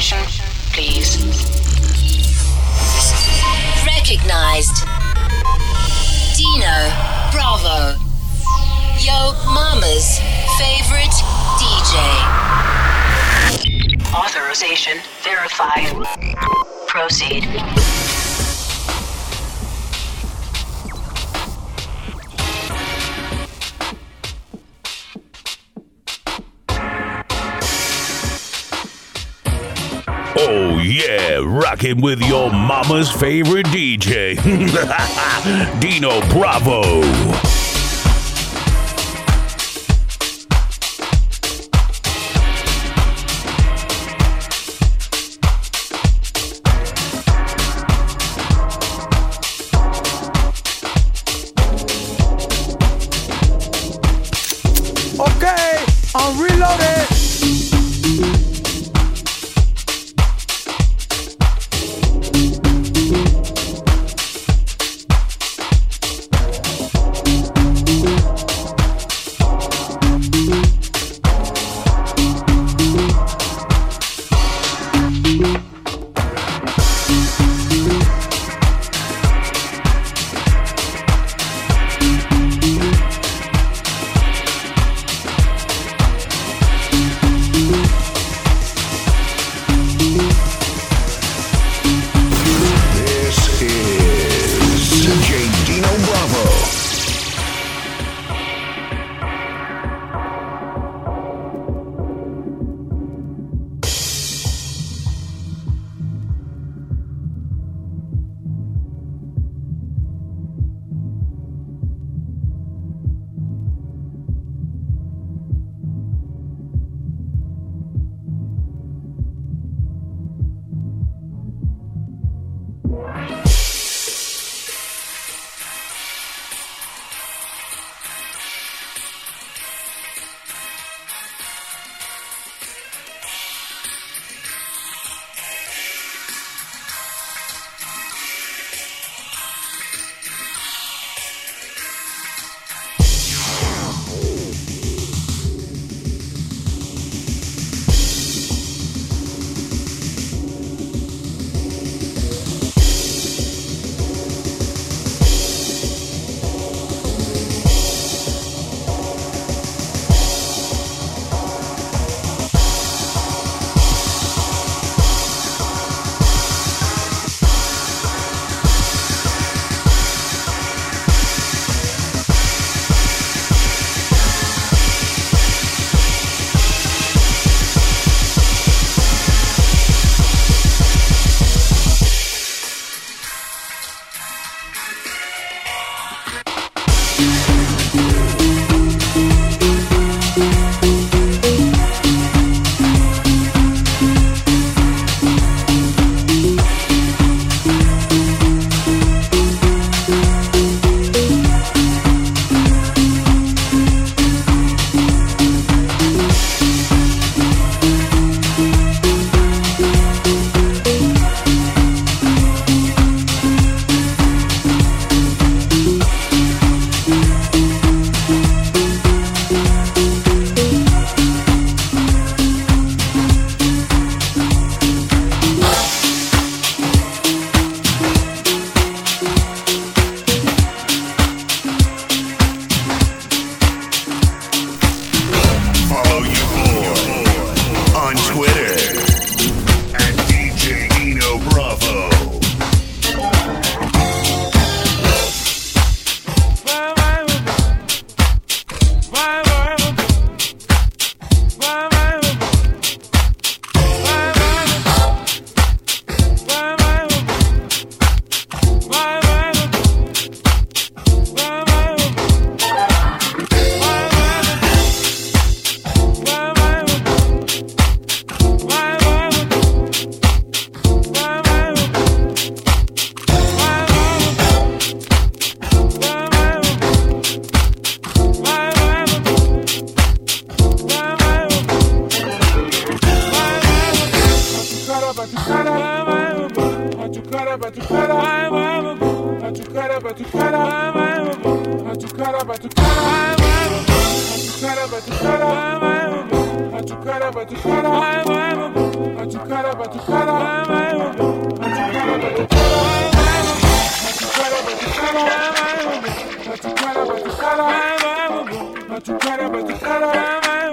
Attention, please. Recognized. Dino Bravo. Yo Mama's favorite DJ. Authorization verified. Proceed. Oh yeah, rocking with your mama's favorite DJ, Dino Bravo. I'm vai, vai, batucada, batucada, vai, vai, batucada, batucada, batucada, vai, vai, batucada, batucada, vai, vai, batucada, batucada, vai, vai, batucada, batucada, vai,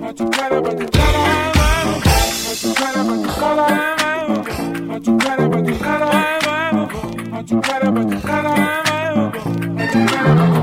batucada, batucada, vai, batucada, batucada, vai, batucada, batucada, vai, batucada, batucada,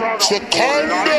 Wakanda.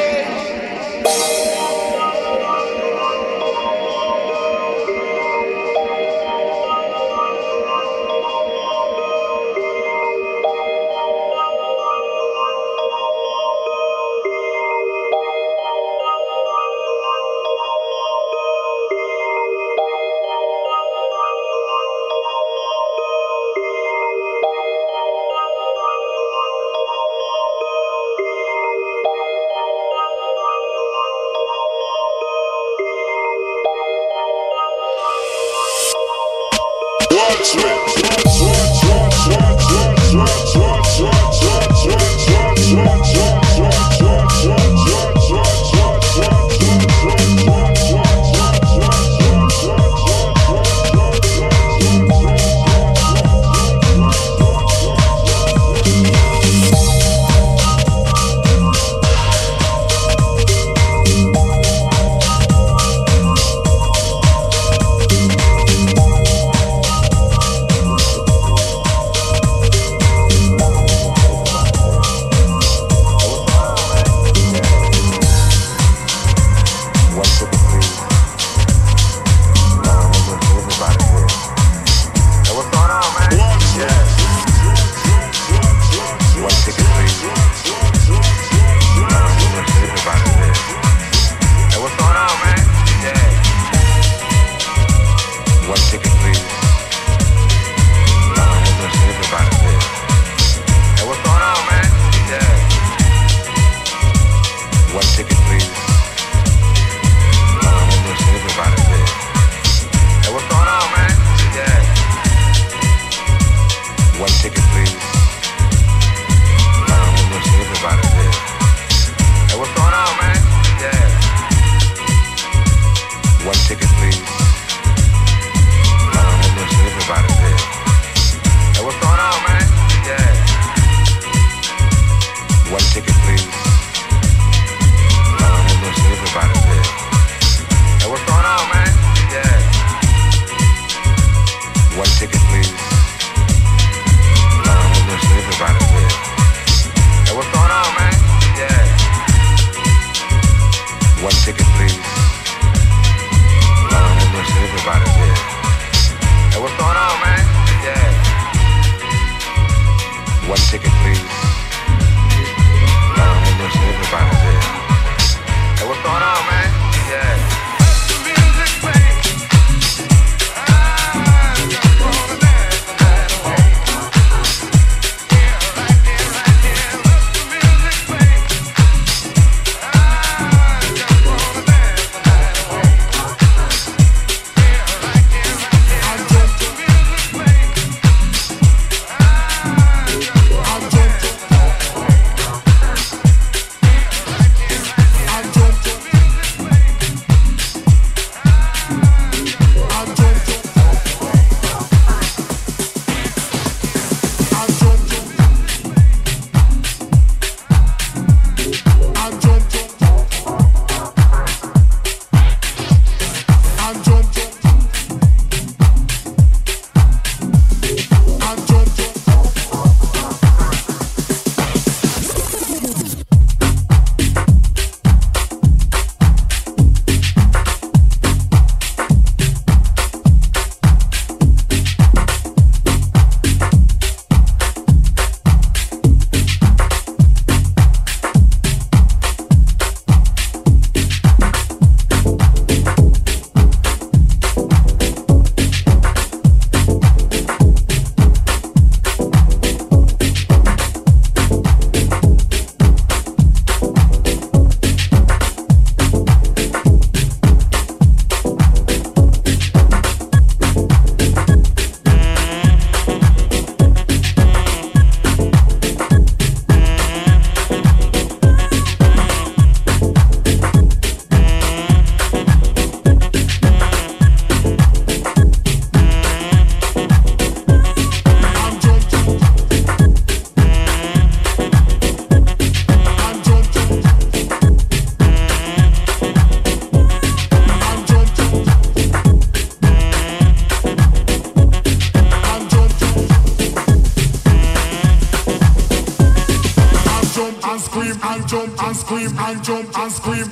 and scream and jump and scream and jump and scream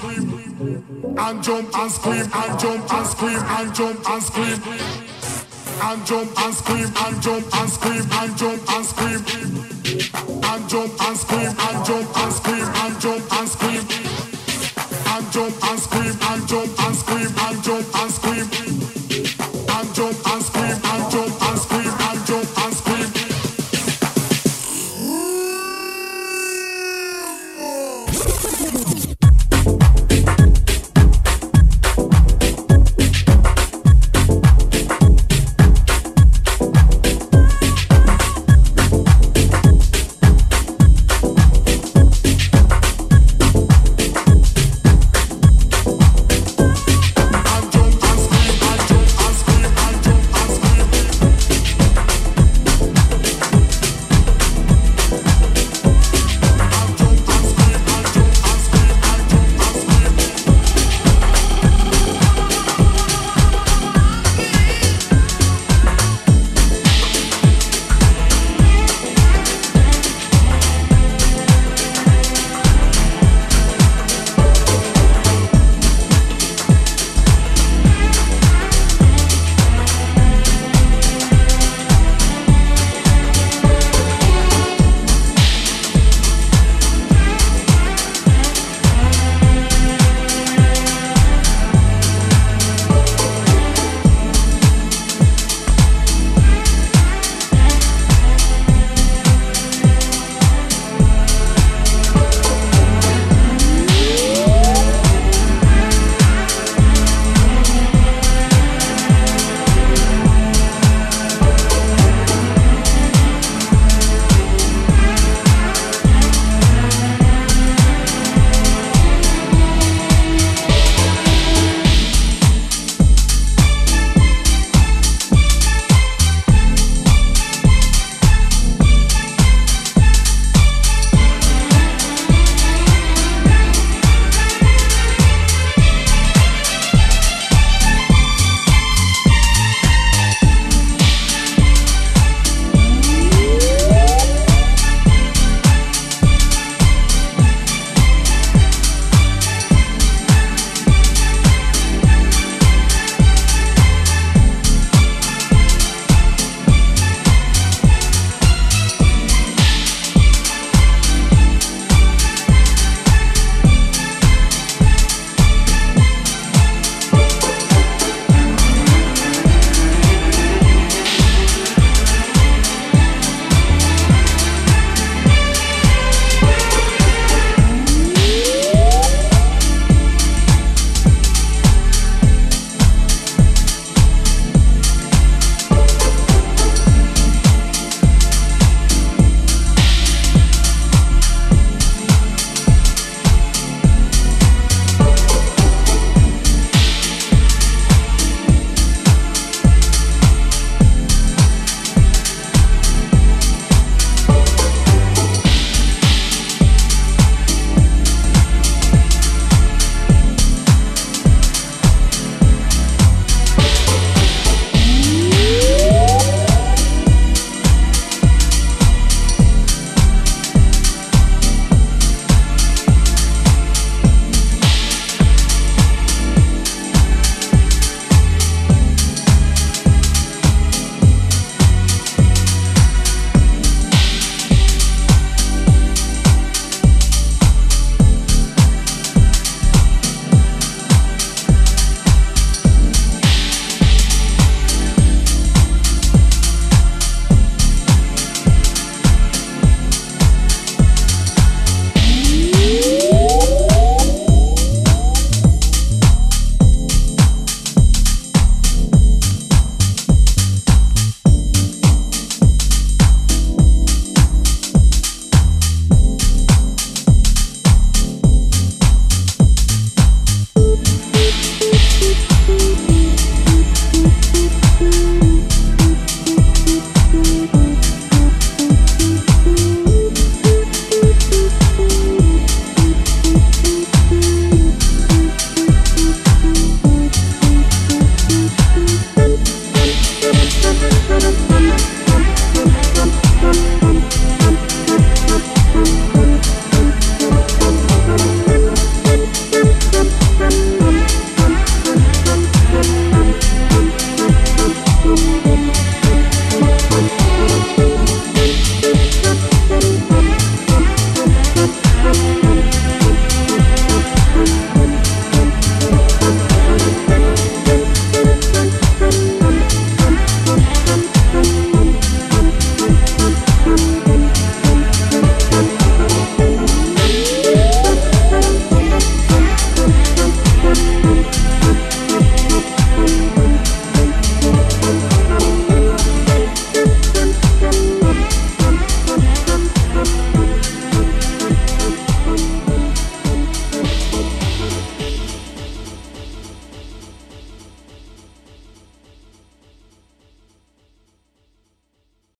and jump and scream and jump and scream and jump and scream and jump and scream and jump and scream and jump and scream and jump and scream and jump and scream and jump and scream and jump and scream and jump and scream and jump and scream and jump and scream